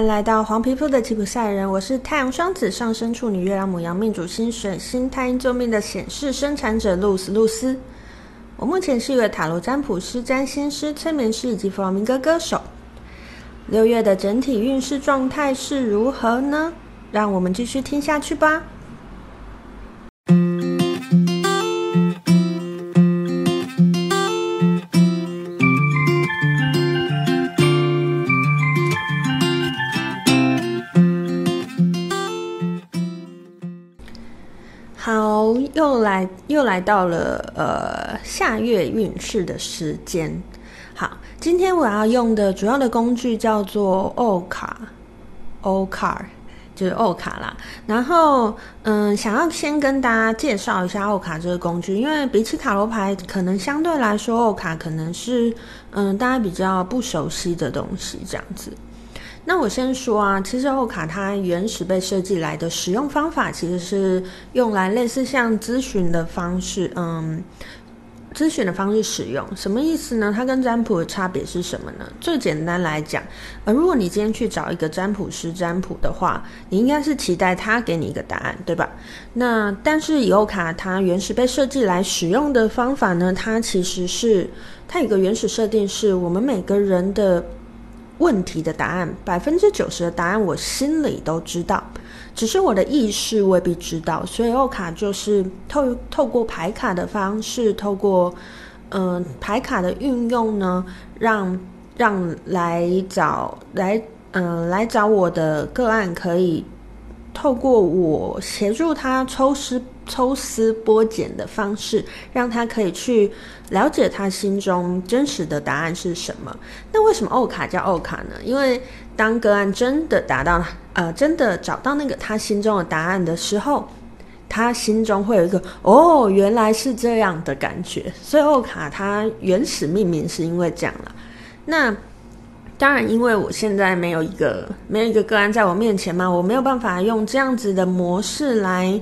迎来到黄皮肤的吉普赛人。我是太阳双子上升处女月亮母羊命主星水星太阴救命的显示生产者露丝露丝。我目前是一位塔罗占卜师、占星师、催眠师以及弗朗明哥歌手。六月的整体运势状态是如何呢？让我们继续听下去吧。又来到了呃下月运势的时间，好，今天我要用的主要的工具叫做欧卡，欧卡就是欧卡啦。然后嗯，想要先跟大家介绍一下欧卡这个工具，因为比起塔罗牌，可能相对来说欧卡可能是嗯大家比较不熟悉的东西，这样子。那我先说啊，其实欧卡它原始被设计来的使用方法，其实是用来类似像咨询的方式，嗯，咨询的方式使用。什么意思呢？它跟占卜的差别是什么呢？最简单来讲，呃，如果你今天去找一个占卜师占卜的话，你应该是期待他给你一个答案，对吧？那但是以欧卡它原始被设计来使用的方法呢，它其实是它有个原始设定，是我们每个人的。问题的答案，百分之九十的答案我心里都知道，只是我的意识未必知道。所以欧卡就是透透过牌卡的方式，透过嗯、牌卡的运用呢，让让来找来嗯、来找我的个案可以。透过我协助他抽丝抽丝剥茧的方式，让他可以去了解他心中真实的答案是什么。那为什么欧卡叫欧卡呢？因为当个案真的达到呃，真的找到那个他心中的答案的时候，他心中会有一个哦，原来是这样的感觉。所以欧卡他原始命名是因为这样了。那。当然，因为我现在没有一个没有一个个案在我面前嘛，我没有办法用这样子的模式来，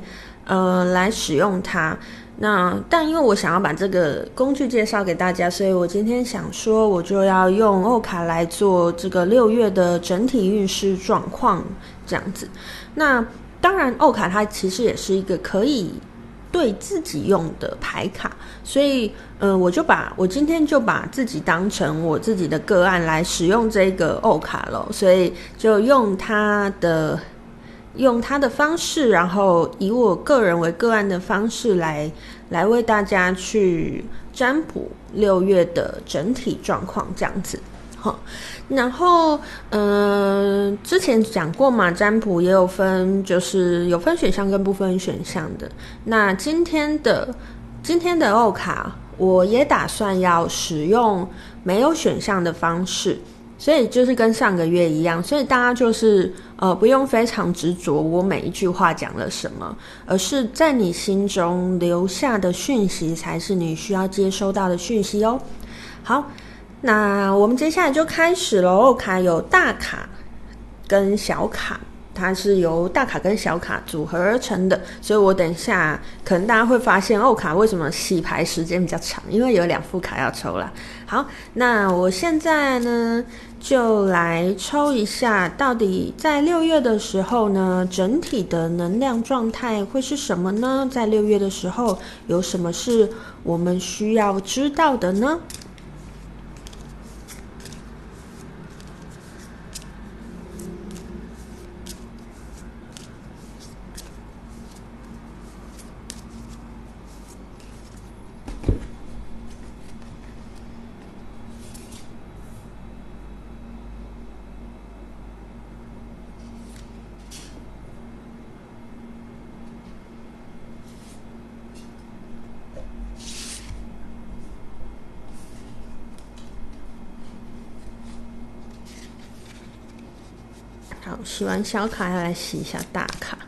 呃，来使用它。那但因为我想要把这个工具介绍给大家，所以我今天想说，我就要用欧卡来做这个六月的整体运势状况这样子。那当然，欧卡它其实也是一个可以。对自己用的牌卡，所以，嗯、呃，我就把我今天就把自己当成我自己的个案来使用这个欧卡了，所以就用他的用他的方式，然后以我个人为个案的方式来来为大家去占卜六月的整体状况，这样子。好，然后，嗯、之前讲过嘛，占卜也有分，就是有分选项跟不分选项的。那今天的今天的欧卡，我也打算要使用没有选项的方式，所以就是跟上个月一样，所以大家就是呃不用非常执着我每一句话讲了什么，而是在你心中留下的讯息才是你需要接收到的讯息哦。好。那我们接下来就开始喽。卡有大卡跟小卡，它是由大卡跟小卡组合而成的，所以我等一下可能大家会发现欧卡为什么洗牌时间比较长，因为有两副卡要抽了。好，那我现在呢就来抽一下，到底在六月的时候呢，整体的能量状态会是什么呢？在六月的时候有什么是我们需要知道的呢？好，洗完小卡要来洗一下大卡。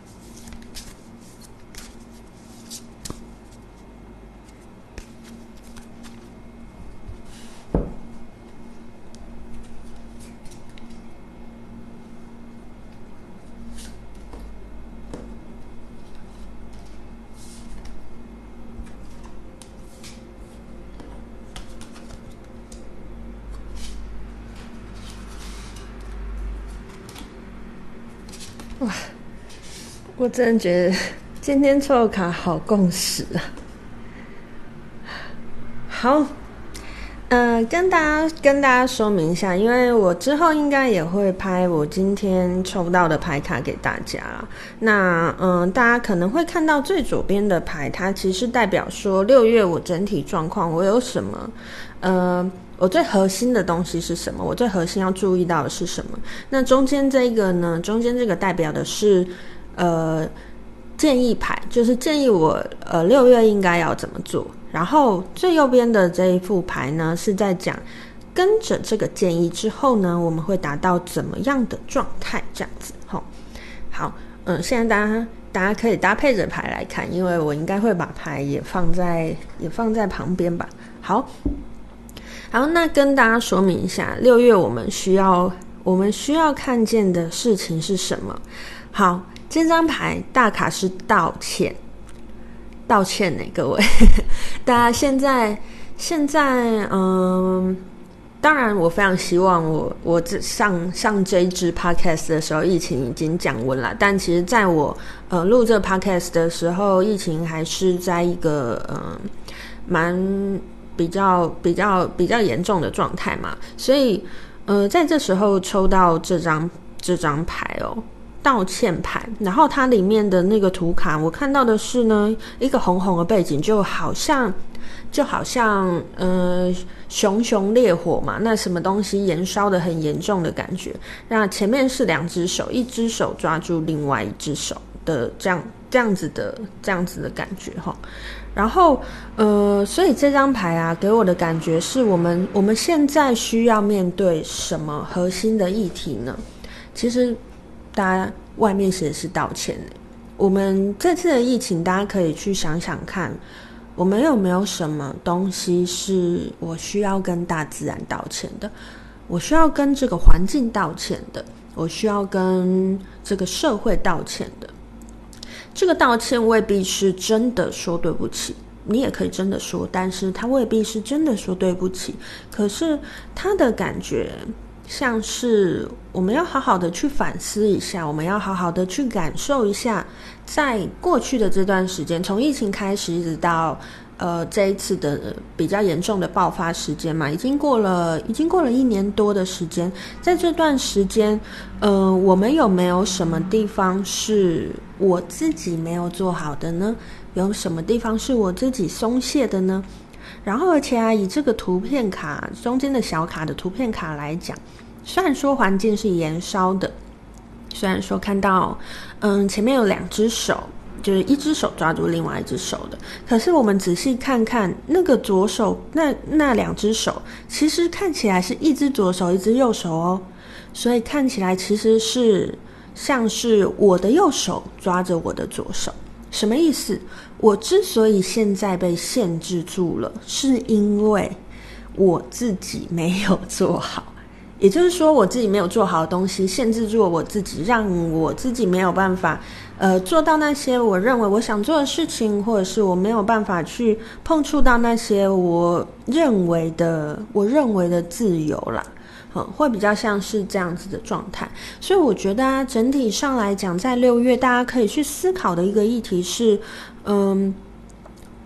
哇，我真的觉得今天抽的卡好共识啊！好。呃，跟大家跟大家说明一下，因为我之后应该也会拍我今天抽到的牌卡给大家。那嗯、大家可能会看到最左边的牌，它其实代表说六月我整体状况，我有什么？呃，我最核心的东西是什么？我最核心要注意到的是什么？那中间这个呢？中间这个代表的是呃建议牌，就是建议我呃六月应该要怎么做。然后最右边的这一副牌呢，是在讲跟着这个建议之后呢，我们会达到怎么样的状态？这样子，好，好，嗯，现在大家大家可以搭配着牌来看，因为我应该会把牌也放在也放在旁边吧。好，好，那跟大家说明一下，六月我们需要我们需要看见的事情是什么？好，这张牌大卡是道歉。道歉呢，各位，大家现在现在嗯，当然我非常希望我我这上上这一支 podcast 的时候，疫情已经降温了。但其实在我呃录这 podcast 的时候，疫情还是在一个嗯蛮比较比较比较严重的状态嘛。所以呃在这时候抽到这张这张牌哦。道歉牌，然后它里面的那个图卡，我看到的是呢，一个红红的背景，就好像，就好像，呃，熊熊烈火嘛，那什么东西燃烧得很严重的感觉。那前面是两只手，一只手抓住另外一只手的这样这样子的这样子的感觉哈。然后，呃，所以这张牌啊，给我的感觉是我们我们现在需要面对什么核心的议题呢？其实。大家外面写的是道歉。我们这次的疫情，大家可以去想想看，我们有没有什么东西是我需要跟大自然道歉的？我需要跟这个环境道歉的？我需要跟这个社会道歉的？这个道歉未必是真的说对不起，你也可以真的说，但是他未必是真的说对不起。可是他的感觉。像是我们要好好的去反思一下，我们要好好的去感受一下，在过去的这段时间，从疫情开始一直到呃这一次的比较严重的爆发时间嘛，已经过了已经过了一年多的时间，在这段时间，呃，我们有没有什么地方是我自己没有做好的呢？有什么地方是我自己松懈的呢？然后，而且啊，以这个图片卡中间的小卡的图片卡来讲，虽然说环境是燃烧的，虽然说看到，嗯，前面有两只手，就是一只手抓住另外一只手的，可是我们仔细看看那个左手，那那两只手，其实看起来是一只左手，一只右手哦，所以看起来其实是像是我的右手抓着我的左手。什么意思？我之所以现在被限制住了，是因为我自己没有做好。也就是说，我自己没有做好的东西，限制住了我自己，让我自己没有办法，呃，做到那些我认为我想做的事情，或者是我没有办法去碰触到那些我认为的，我认为的自由啦。嗯，会比较像是这样子的状态，所以我觉得啊，整体上来讲，在六月大家可以去思考的一个议题是，嗯，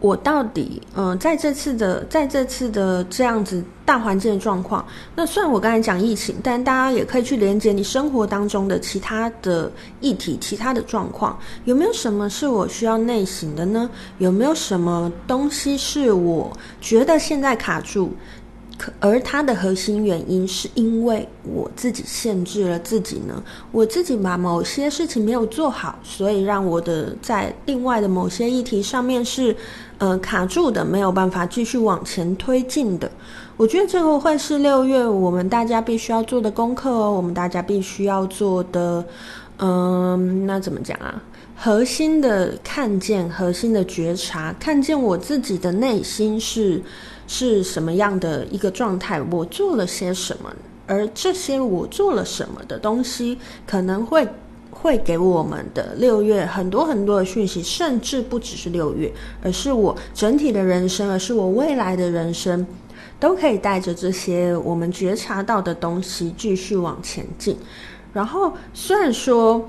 我到底嗯，在这次的在这次的这样子大环境的状况，那虽然我刚才讲疫情，但大家也可以去连接你生活当中的其他的议题、其他的状况，有没有什么是我需要内省的呢？有没有什么东西是我觉得现在卡住？可而它的核心原因是因为我自己限制了自己呢，我自己把某些事情没有做好，所以让我的在另外的某些议题上面是，呃，卡住的，没有办法继续往前推进的。我觉得这个会是六月我们大家必须要做的功课哦，我们大家必须要做的，嗯、那怎么讲啊？核心的看见，核心的觉察，看见我自己的内心是。是什么样的一个状态？我做了些什么？而这些我做了什么的东西，可能会会给我们的六月很多很多的讯息，甚至不只是六月，而是我整体的人生，而是我未来的人生，都可以带着这些我们觉察到的东西继续往前进。然后，虽然说。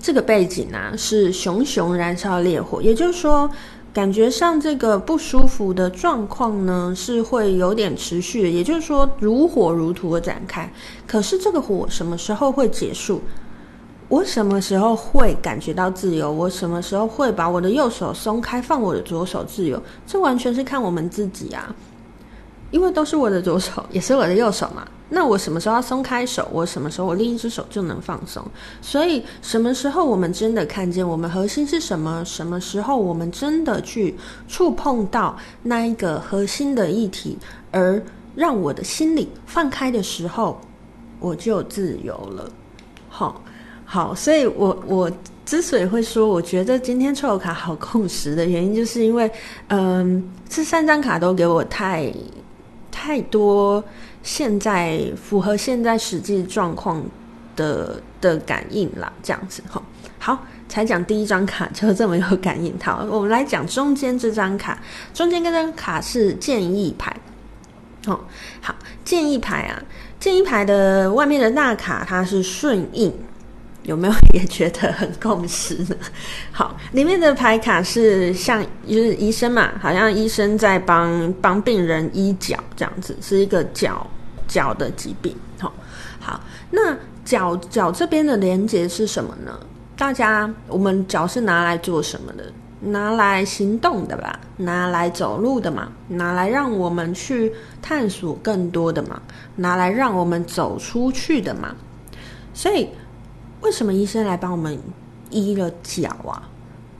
这个背景呢、是熊熊燃烧烈火，也就是说，感觉上这个不舒服的状况呢是会有点持续，也就是说如火如荼的展开。可是这个火什么时候会结束？我什么时候会感觉到自由？我什么时候会把我的右手松开，放我的左手自由？这完全是看我们自己啊，因为都是我的左手，也是我的右手嘛。那我什么时候要松开手？我什么时候我另一只手就能放松？所以什么时候我们真的看见我们核心是什么？什么时候我们真的去触碰到那一个核心的议题，而让我的心里放开的时候，我就自由了。好，好，所以我我之所以会说，我觉得今天抽卡好共识的原因，就是因为，嗯，这三张卡都给我太太多。现在符合现在实际状况的的感应啦，这样子哈。好，才讲第一张卡就这么有感应。好，我们来讲中间这张卡，中间这张卡是建议牌。哦，好，建议牌啊，建议牌的外面的大卡它是顺应。有没有也觉得很共识呢？好，里面的牌卡是像就是医生嘛，好像医生在帮帮病人医脚这样子，是一个脚脚的疾病。好，好，那脚脚这边的连接是什么呢？大家，我们脚是拿来做什么的？拿来行动的吧？拿来走路的嘛？拿来让我们去探索更多的嘛？拿来让我们走出去的嘛？所以。为什么医生来帮我们医了脚啊？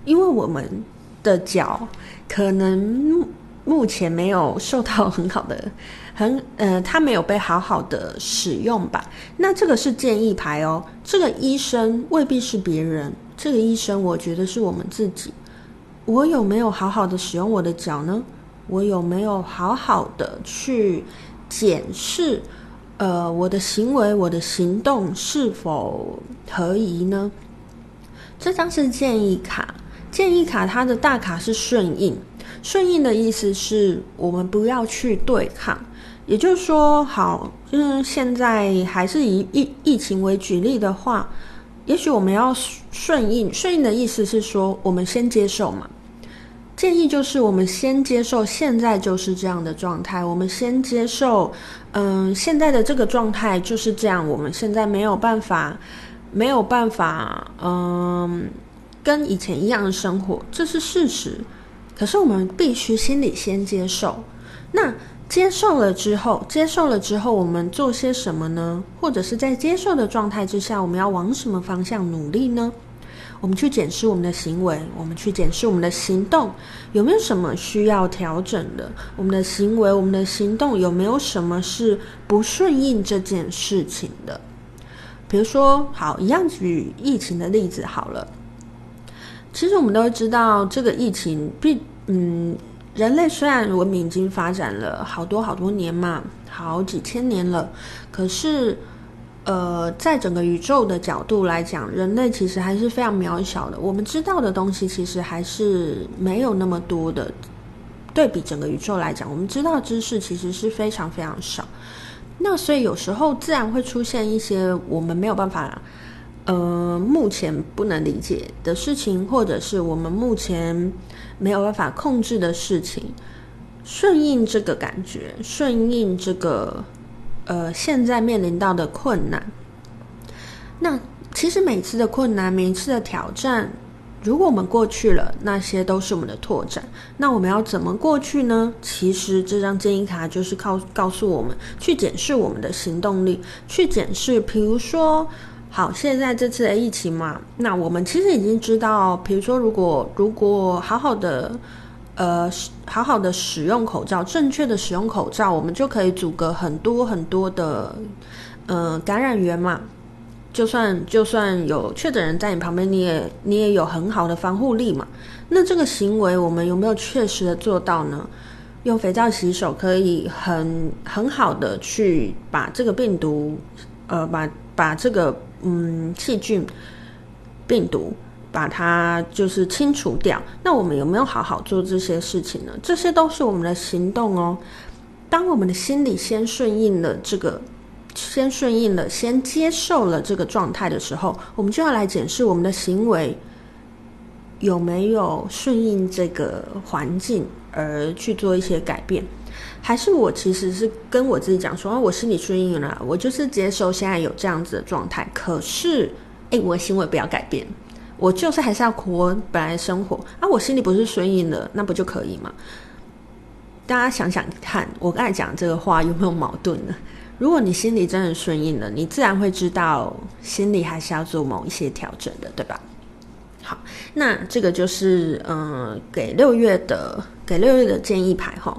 因为我们的脚可能目前没有受到很好的、很呃，他没有被好好的使用吧？那这个是建议牌哦。这个医生未必是别人，这个医生我觉得是我们自己。我有没有好好的使用我的脚呢？我有没有好好的去检视？呃，我的行为，我的行动是否合宜呢？这张是建议卡，建议卡它的大卡是顺应，顺应的意思是我们不要去对抗，也就是说，好，就是现在还是以疫疫情为举例的话，也许我们要顺应，顺应的意思是说，我们先接受嘛。建议就是我们先接受现在就是这样的状态，我们先接受，嗯，现在的这个状态就是这样，我们现在没有办法，没有办法，嗯，跟以前一样的生活，这是事实。可是我们必须心里先接受。那接受了之后，接受了之后，我们做些什么呢？或者是在接受的状态之下，我们要往什么方向努力呢？我们去检视我们的行为，我们去检视我们的行动，有没有什么需要调整的？我们的行为，我们的行动有没有什么是不顺应这件事情的？比如说，好，一样举疫情的例子好了。其实我们都知道，这个疫情，必嗯，人类虽然文明已经发展了好多好多年嘛，好几千年了，可是。呃，在整个宇宙的角度来讲，人类其实还是非常渺小的。我们知道的东西其实还是没有那么多的。对比整个宇宙来讲，我们知道知识其实是非常非常少。那所以有时候自然会出现一些我们没有办法，呃，目前不能理解的事情，或者是我们目前没有办法控制的事情。顺应这个感觉，顺应这个。呃，现在面临到的困难，那其实每次的困难，每一次的挑战，如果我们过去了，那些都是我们的拓展。那我们要怎么过去呢？其实这张建议卡就是告告诉我们，去检视我们的行动力，去检视，比如说，好，现在这次的疫情嘛，那我们其实已经知道，比如说，如果如果好好的。呃，好好的使用口罩，正确的使用口罩，我们就可以阻隔很多很多的，呃，感染源嘛。就算就算有确诊人在你旁边，你也你也有很好的防护力嘛。那这个行为，我们有没有确实的做到呢？用肥皂洗手可以很很好的去把这个病毒，呃，把把这个嗯细菌病毒。把它就是清除掉。那我们有没有好好做这些事情呢？这些都是我们的行动哦。当我们的心理先顺应了这个先顺应了，先接受了这个状态的时候，我们就要来检视我们的行为有没有顺应这个环境而去做一些改变，还是我其实是跟我自己讲说，啊，我心里顺应了，我就是接受现在有这样子的状态，可是，诶，我的行为不要改变，我就是还是要活本来生活啊，我心里不是顺应了，那不就可以吗？大家想想看，我刚才讲这个话有没有矛盾呢？如果你心里真的顺应了，你自然会知道心里还是要做某一些调整的，对吧？好，那这个就是嗯、给六月的给六月的建议牌哈。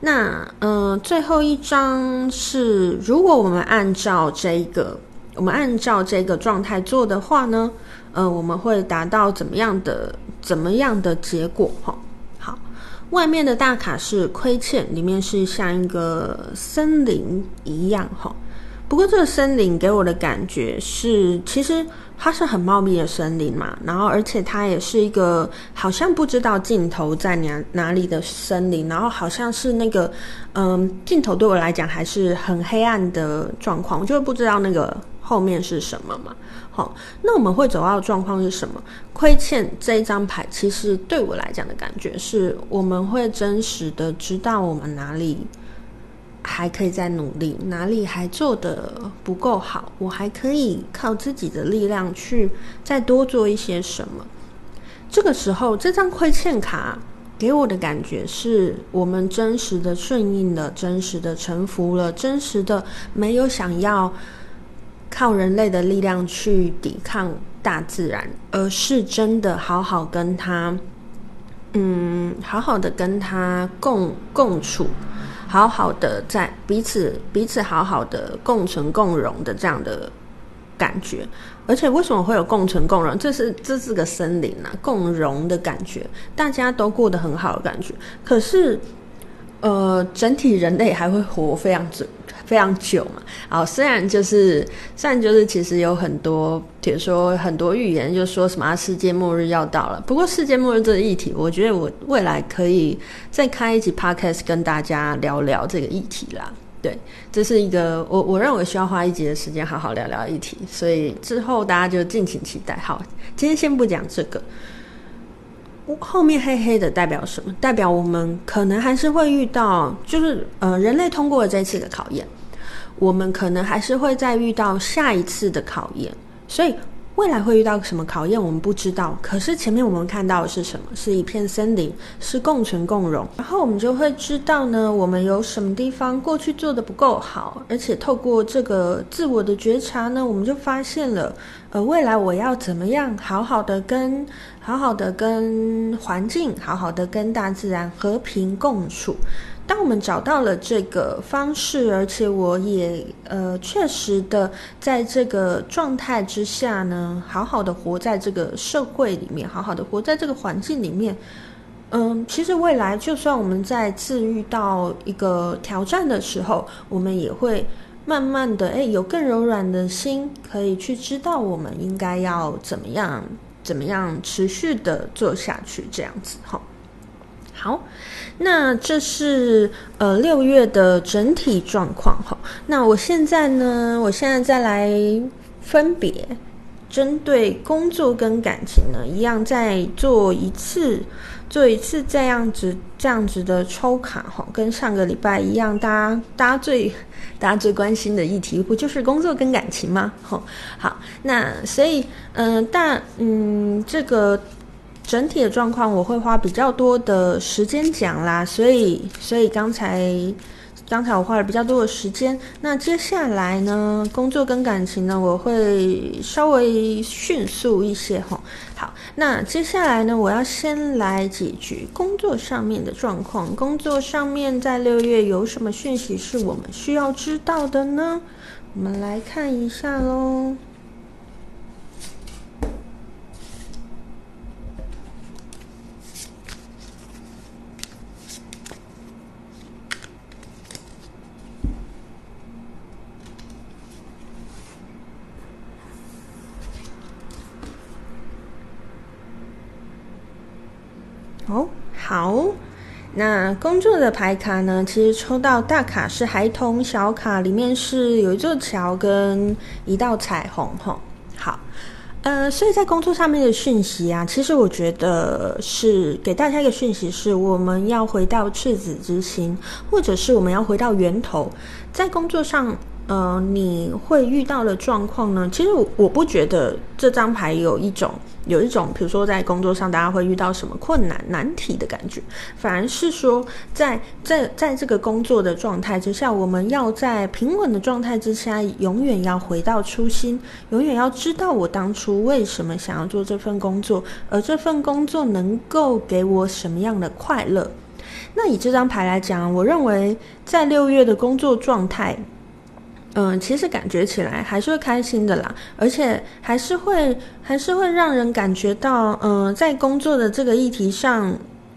那嗯、最后一张是，如果我们按照这个，我们按照这个状态做的话呢，呃，我们会达到怎么样的怎么样的结果哈？好外面的大卡是亏欠，里面是像一个森林一样哈。不过这个森林给我的感觉是，其实它是很茂密的森林嘛，然后而且它也是一个好像不知道尽头在哪哪里的森林，然后好像是那个嗯尽头对我来讲还是很黑暗的状况，我就不知道那个后面是什么嘛。好，那我们会走到的状况是什么？亏欠这一张牌，其实对我来讲的感觉是，我们会真实的知道我们哪里还可以再努力，哪里还做得不够好，我还可以靠自己的力量去再多做一些什么。这个时候，这张亏欠卡给我的感觉是我们真实的顺应了，真实的臣服了，真实的没有想要。靠人类的力量去抵抗大自然，而是真的好好跟他，嗯，好好的跟他共共处，好好的在彼此彼此好好的共存共荣的这样的感觉。而且为什么会有共存共荣？这是这是个森林啊，共荣的感觉，大家都过得很好的感觉。可是，呃，整体人类还会活非常久。非常久嘛，啊，虽然就是，虽然就是，其实有很多，比如说很多预言，就说什么世界末日要到了。不过世界末日这个议题，我觉得我未来可以再开一集 podcast 跟大家聊聊这个议题啦。对，这是一个我我认为需要花一集的时间好好聊聊议题，所以之后大家就敬请期待。好，今天先不讲这个。后面黑黑的代表什么？代表我们可能还是会遇到，就是呃，人类通过了这次的考验。我们可能还是会再遇到下一次的考验，所以未来会遇到什么考验，我们不知道。可是前面我们看到的是什么？是一片森林，是共存共荣。然后我们就会知道呢，我们有什么地方过去做得不够好，而且透过这个自我的觉察呢，我们就发现了，呃，未来我要怎么样好好的跟好好的跟环境，好好的跟大自然和平共处。当我们找到了这个方式，而且我也呃确实的在这个状态之下呢，好好的活在这个社会里面，好好的活在这个环境里面。嗯，其实未来就算我们再次遇到一个挑战的时候，我们也会慢慢的诶，有更柔软的心，可以去知道我们应该要怎么样，怎么样持续的做下去，这样子哈。好，那这是呃六月的整体状况哈。那我现在呢，我现在再来分别针对工作跟感情呢，一样再做一次，做一次这样子这样子的抽卡哈。跟上个礼拜一样，大家大家最大家最关心的议题不就是工作跟感情吗？哈，好，那所以嗯、但嗯这个。整体的状况我会花比较多的时间讲啦，所以所以刚才刚才我花了比较多的时间。那接下来呢，工作跟感情呢，我会稍微迅速一些哈。好，那接下来呢，我要先来解决工作上面的状况。工作上面在六月有什么讯息是我们需要知道的呢？我们来看一下喽。哦，好，那工作的牌卡呢，其实抽到大卡是孩童，小卡里面是有一座桥跟一道彩虹，吼。好，呃，所以在工作上面的讯息啊，其实我觉得是给大家一个讯息，是我们要回到赤子之心，或者是我们要回到源头，在工作上。呃，你会遇到的状况呢？其实我我不觉得这张牌有一种有一种，比如说在工作上大家会遇到什么困难难题的感觉，反而是说在在在这个工作的状态之下，我们要在平稳的状态之下，永远要回到初心，永远要知道我当初为什么想要做这份工作，而这份工作能够给我什么样的快乐。那以这张牌来讲，我认为在六月的工作状态。嗯，其实感觉起来还是会开心的啦，而且还是会还是会让人感觉到，嗯，在工作的这个议题上，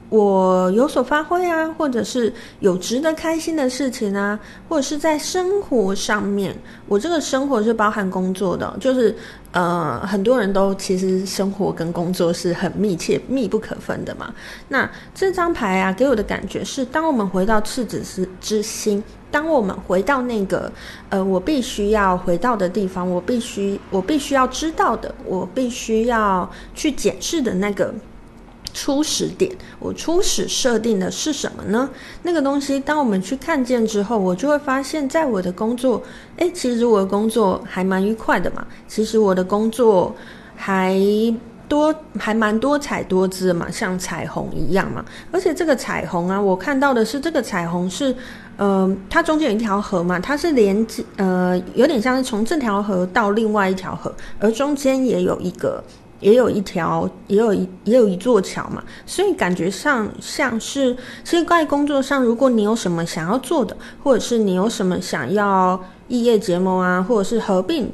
我有所发挥啊，或者是有值得开心的事情啊，或者是在生活上面，我这个生活是包含工作的，就是呃，很多人都其实生活跟工作是很密切、密不可分的嘛。那这张牌啊，给我的感觉是，当我们回到赤子之之心。当我们回到那个，呃，我必须要回到的地方，我必须，我必须要知道的，我必须要去检视的那个初始点，我初始设定的是什么呢？那个东西，当我们去看见之后，我就会发现，在我的工作，诶，其实我的工作还蛮愉快的嘛。其实我的工作还多，还蛮多彩多姿嘛，像彩虹一样嘛。而且这个彩虹啊，我看到的是这个彩虹是。嗯、呃，它中间有一条河嘛，它是连接，呃，有点像是从这条河到另外一条河，而中间也有一个，也有一条，也有一，也有一座桥嘛，所以感觉上像是，其实在工作上，如果你有什么想要做的，或者是你有什么想要异业结盟啊，或者是合并。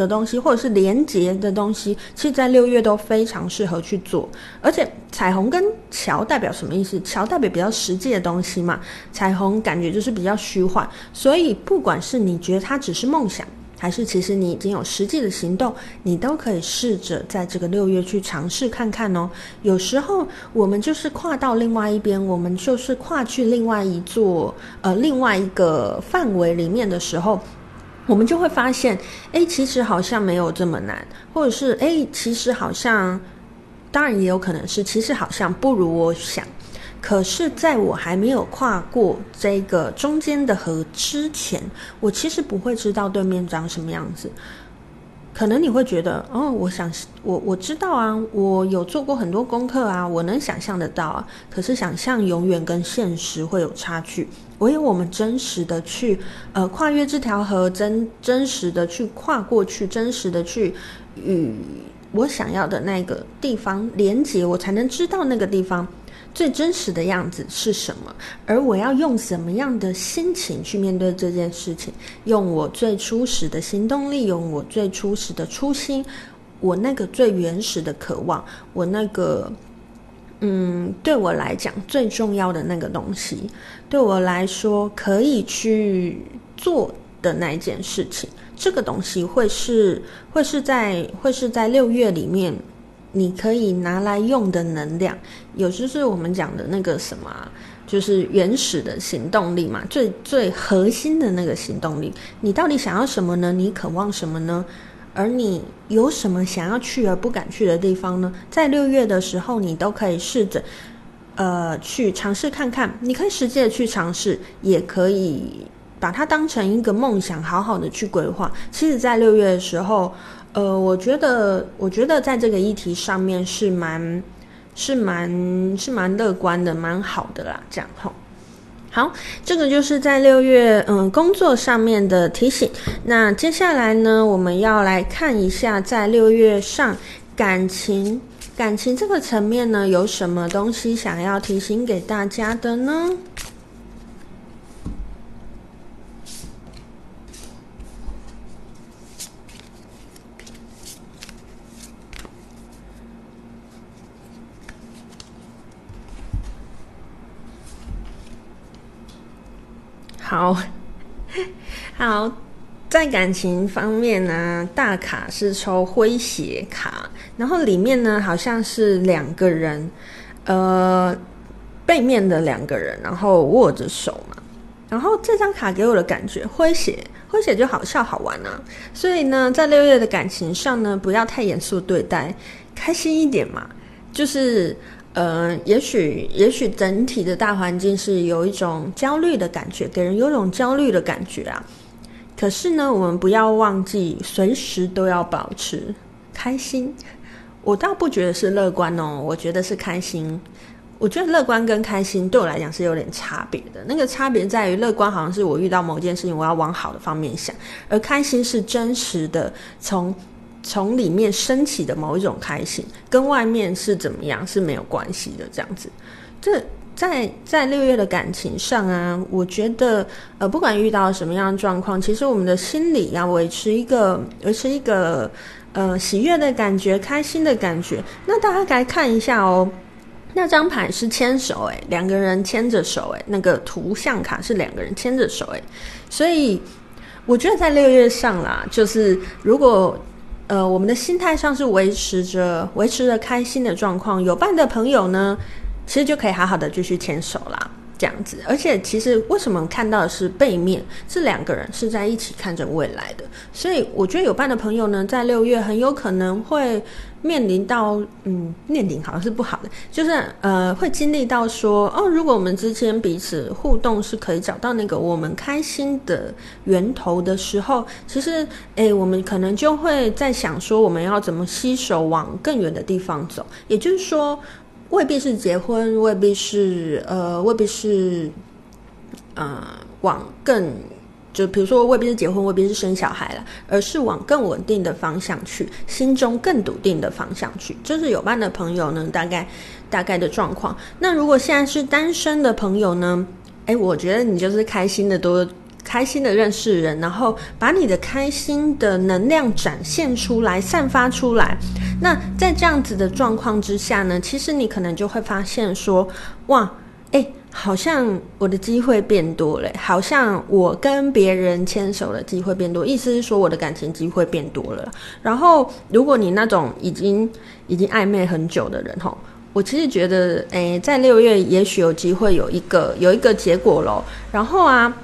的东西，或者是连接的东西，其实，在六月都非常适合去做。而且，彩虹跟桥代表什么意思？桥代表比较实际的东西嘛，彩虹感觉就是比较虚幻。所以，不管是你觉得它只是梦想，还是其实你已经有实际的行动，你都可以试着在这个六月去尝试看看哦。有时候，我们就是跨到另外一边，我们就是跨去另外一座呃另外一个范围里面的时候。我们就会发现，哎，其实好像没有这么难，或者是，哎，其实好像，当然也有可能是，其实好像不如我想。可是，在我还没有跨过这个中间的河之前，我其实不会知道对面长什么样子。可能你会觉得，哦，我想，我我知道啊，我有做过很多功课啊，我能想象得到啊。可是，想象永远跟现实会有差距。唯有我们真实的去，呃，跨越这条河，真真实的去跨过去，真实的去与我想要的那个地方连接，我才能知道那个地方最真实的样子是什么。而我要用什么样的心情去面对这件事情？用我最初始的行动力，用我最初始的初心，我那个最原始的渴望，我那个。嗯，对我来讲最重要的那个东西，对我来说可以去做的那一件事情，这个东西会是会是在会是在六月里面，你可以拿来用的能量，有就是我们讲的那个什么，就是原始的行动力嘛，最最核心的那个行动力，你到底想要什么呢？你渴望什么呢？而你有什么想要去而不敢去的地方呢？在六月的时候，你都可以试着，呃，去尝试看看。你可以实际的去尝试，也可以把它当成一个梦想，好好的去规划。其实，在六月的时候，呃，我觉得，我觉得在这个议题上面是蛮、是蛮、是蛮乐观的，蛮好的啦。这样吼。好，这个就是在六月，嗯，工作上面的提醒。那接下来呢，我们要来看一下，在六月上感情，感情这个层面呢，有什么东西想要提醒给大家的呢？好 好，在感情方面呢，大卡是抽诙谐卡，然后里面呢好像是两个人，呃，背面的两个人，然后握着手嘛。然后这张卡给我的感觉诙谐，诙谐就好笑好玩啊。所以呢，在六月的感情上呢，不要太严肃对待，开心一点嘛。就是，呃，也许也许整体的大环境是有一种焦虑的感觉，给人有种焦虑的感觉啊。可是呢，我们不要忘记，随时都要保持开心。我倒不觉得是乐观哦，我觉得是开心。我觉得乐观跟开心对我来讲是有点差别的。那个差别在于，乐观好像是我遇到某件事情，我要往好的方面想；而开心是真实的，从从里面升起的某一种开心，跟外面是怎么样是没有关系的。这样子，这在在六月的感情上啊，我觉得呃，不管遇到什么样的状况，其实我们的心里要维持一个维持一个呃喜悦的感觉、开心的感觉。那大家来看一下哦。那张牌是牵手，诶，两个人牵着手，诶，那个图像卡是两个人牵着手，诶，所以我觉得在六月上啦，就是如果呃我们的心态上是维持着维持着开心的状况，有伴的朋友呢，其实就可以好好的继续牵手啦。这样子，而且其实为什么看到的是背面，是两个人是在一起看着未来的，所以我觉得有伴的朋友呢，在六月很有可能会面临到，嗯，面临好像是不好的，就是呃，会经历到说，哦，如果我们之间彼此互动是可以找到那个我们开心的源头的时候，其实，诶，我们可能就会在想说，我们要怎么携手往更远的地方走，也就是说。未必是结婚，未必是呃，未必是呃，往更就比如说，未必是结婚，未必是生小孩了，而是往更稳定的方向去，心中更笃定的方向去。就是有伴的朋友呢，大概大概的状况。那如果现在是单身的朋友呢？诶，我觉得你就是开心的多。开心的认识人，然后把你的开心的能量展现出来、散发出来。那在这样子的状况之下呢，其实你可能就会发现说，哇，诶，好像我的机会变多了，好像我跟别人牵手的机会变多。意思是说，我的感情机会变多了。然后，如果你那种已经已经暧昧很久的人，吼，我其实觉得，诶，在六月也许有机会有一个有一个结果咯。然后啊。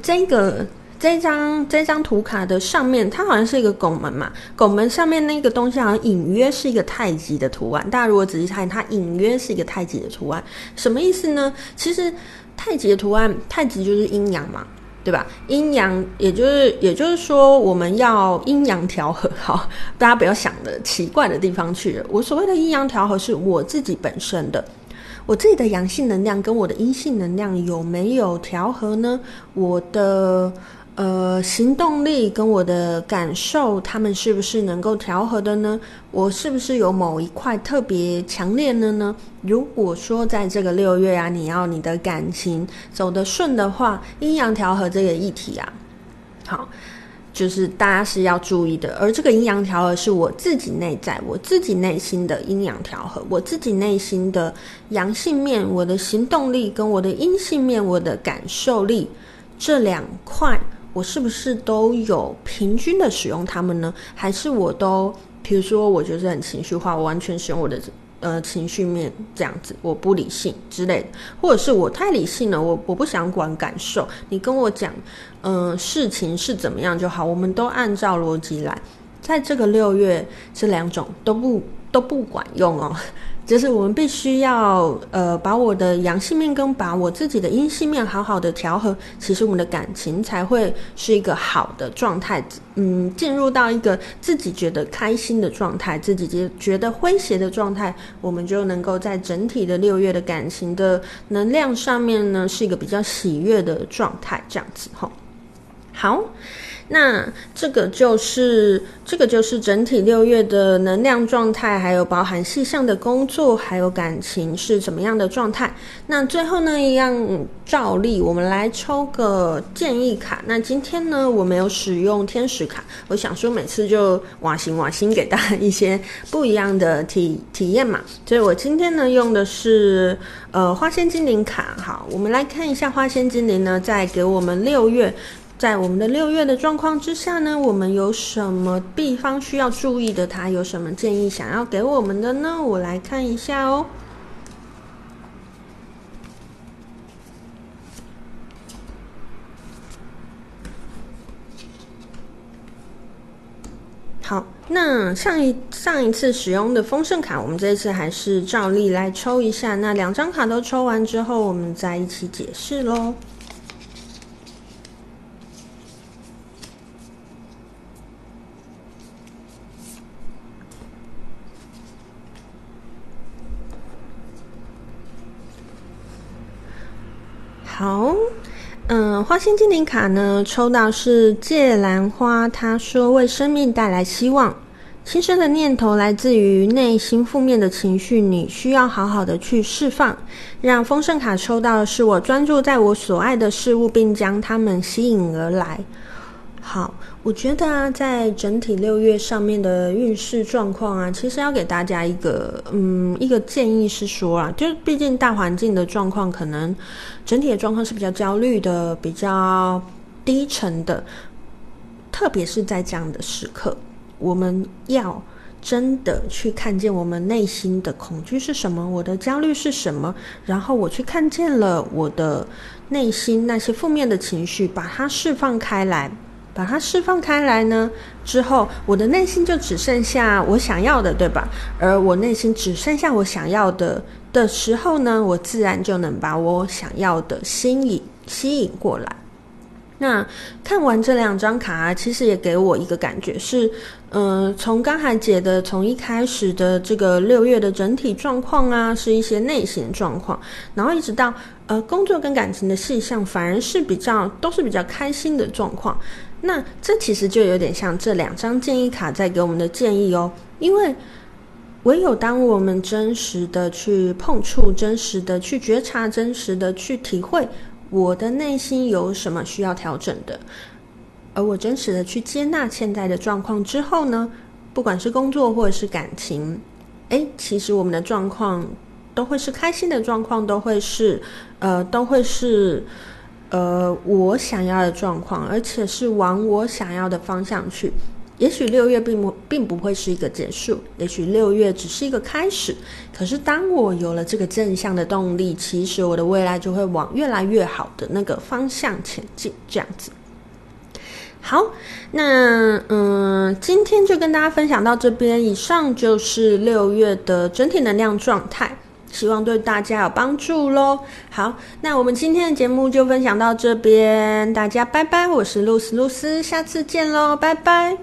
这个这张这张图卡的上面，它好像是一个拱门嘛。拱门上面那个东西好像隐约是一个太极的图案。大家如果仔细看，它隐约是一个太极的图案，什么意思呢？其实太极的图案，太极就是阴阳嘛，对吧？阴阳，也就是也就是说，我们要阴阳调和。好，大家不要想的奇怪的地方去了。我所谓的阴阳调和，是我自己本身的。我自己的阳性能量跟我的阴性能量有没有调和呢？我的呃行动力跟我的感受，他们是不是能够调和的呢？我是不是有某一块特别强烈的呢？如果说在这个六月啊，你要你的感情走得顺的话，阴阳调和这个议题啊，好。就是大家是要注意的，而这个阴阳调和是我自己内在、我自己内心的阴阳调和，我自己内心的阳性面，我的行动力跟我的阴性面，我的感受力这两块，我是不是都有平均的使用它们呢？还是我都，比如说我就是很情绪化，我完全使用我的。呃，情绪面这样子，我不理性之类的，或者是我太理性了，我我不想管感受，你跟我讲，嗯、事情是怎么样就好，我们都按照逻辑来，在这个六月，这两种都不都不管用哦。就是我们必须要呃，把我的阳性面跟把我自己的阴性面好好的调和，其实我们的感情才会是一个好的状态，嗯，进入到一个自己觉得开心的状态，自己觉觉得诙谐的状态，我们就能够在整体的六月的感情的能量上面呢，是一个比较喜悦的状态，这样子齁。好。那这个就是这个就是整体六月的能量状态，还有包含细项的工作，还有感情是怎么样的状态。那最后呢，一样照例，我们来抽个建议卡。那今天呢，我没有使用天使卡，我想说每次就瓦行瓦行给大家一些不一样的体体验嘛。所以我今天呢用的是呃花仙精灵卡。好，我们来看一下花仙精灵呢，在给我们六月。在我们的六月的状况之下呢，我们有什么地方需要注意的？他有什么建议想要给我们的呢？我来看一下哦。好，那上一上一次使用的丰盛卡，我们这次还是照例来抽一下。那两张卡都抽完之后，我们再一起解释喽。好，嗯，花心精灵卡呢，抽到是芥兰花。他说，为生命带来希望。轻生的念头来自于内心负面的情绪，你需要好好的去释放。让丰盛卡抽到的是我专注在我所爱的事物，并将它们吸引而来。好，我觉得啊，在整体六月上面的运势状况啊，其实要给大家一个嗯一个建议是说啊，就毕竟大环境的状况，可能整体的状况是比较焦虑的、比较低沉的，特别是在这样的时刻，我们要真的去看见我们内心的恐惧是什么，我的焦虑是什么，然后我去看见了我的内心那些负面的情绪，把它释放开来。把它释放开来呢，之后我的内心就只剩下我想要的，对吧？而我内心只剩下我想要的的时候呢，我自然就能把我想要的吸引吸引过来。那看完这两张卡，其实也给我一个感觉是，嗯、从刚才解的，从一开始的这个六月的整体状况啊，是一些内心状况，然后一直到呃工作跟感情的细项，反而是比较都是比较开心的状况。那这其实就有点像这两张建议卡在给我们的建议哦，因为唯有当我们真实的去碰触、真实的去觉察、真实的去体会。我的内心有什么需要调整的？而我真实的去接纳现在的状况之后呢，不管是工作或者是感情，诶，其实我们的状况都会是开心的状况，都会是呃，都会是呃我想要的状况，而且是往我想要的方向去。也许六月并不并不会是一个结束，也许六月只是一个开始。可是当我有了这个正向的动力，其实我的未来就会往越来越好的那个方向前进。这样子。好，那嗯，今天就跟大家分享到这边。以上就是六月的整体能量状态，希望对大家有帮助喽。好，那我们今天的节目就分享到这边，大家拜拜。我是露丝，露丝，下次见喽，拜拜。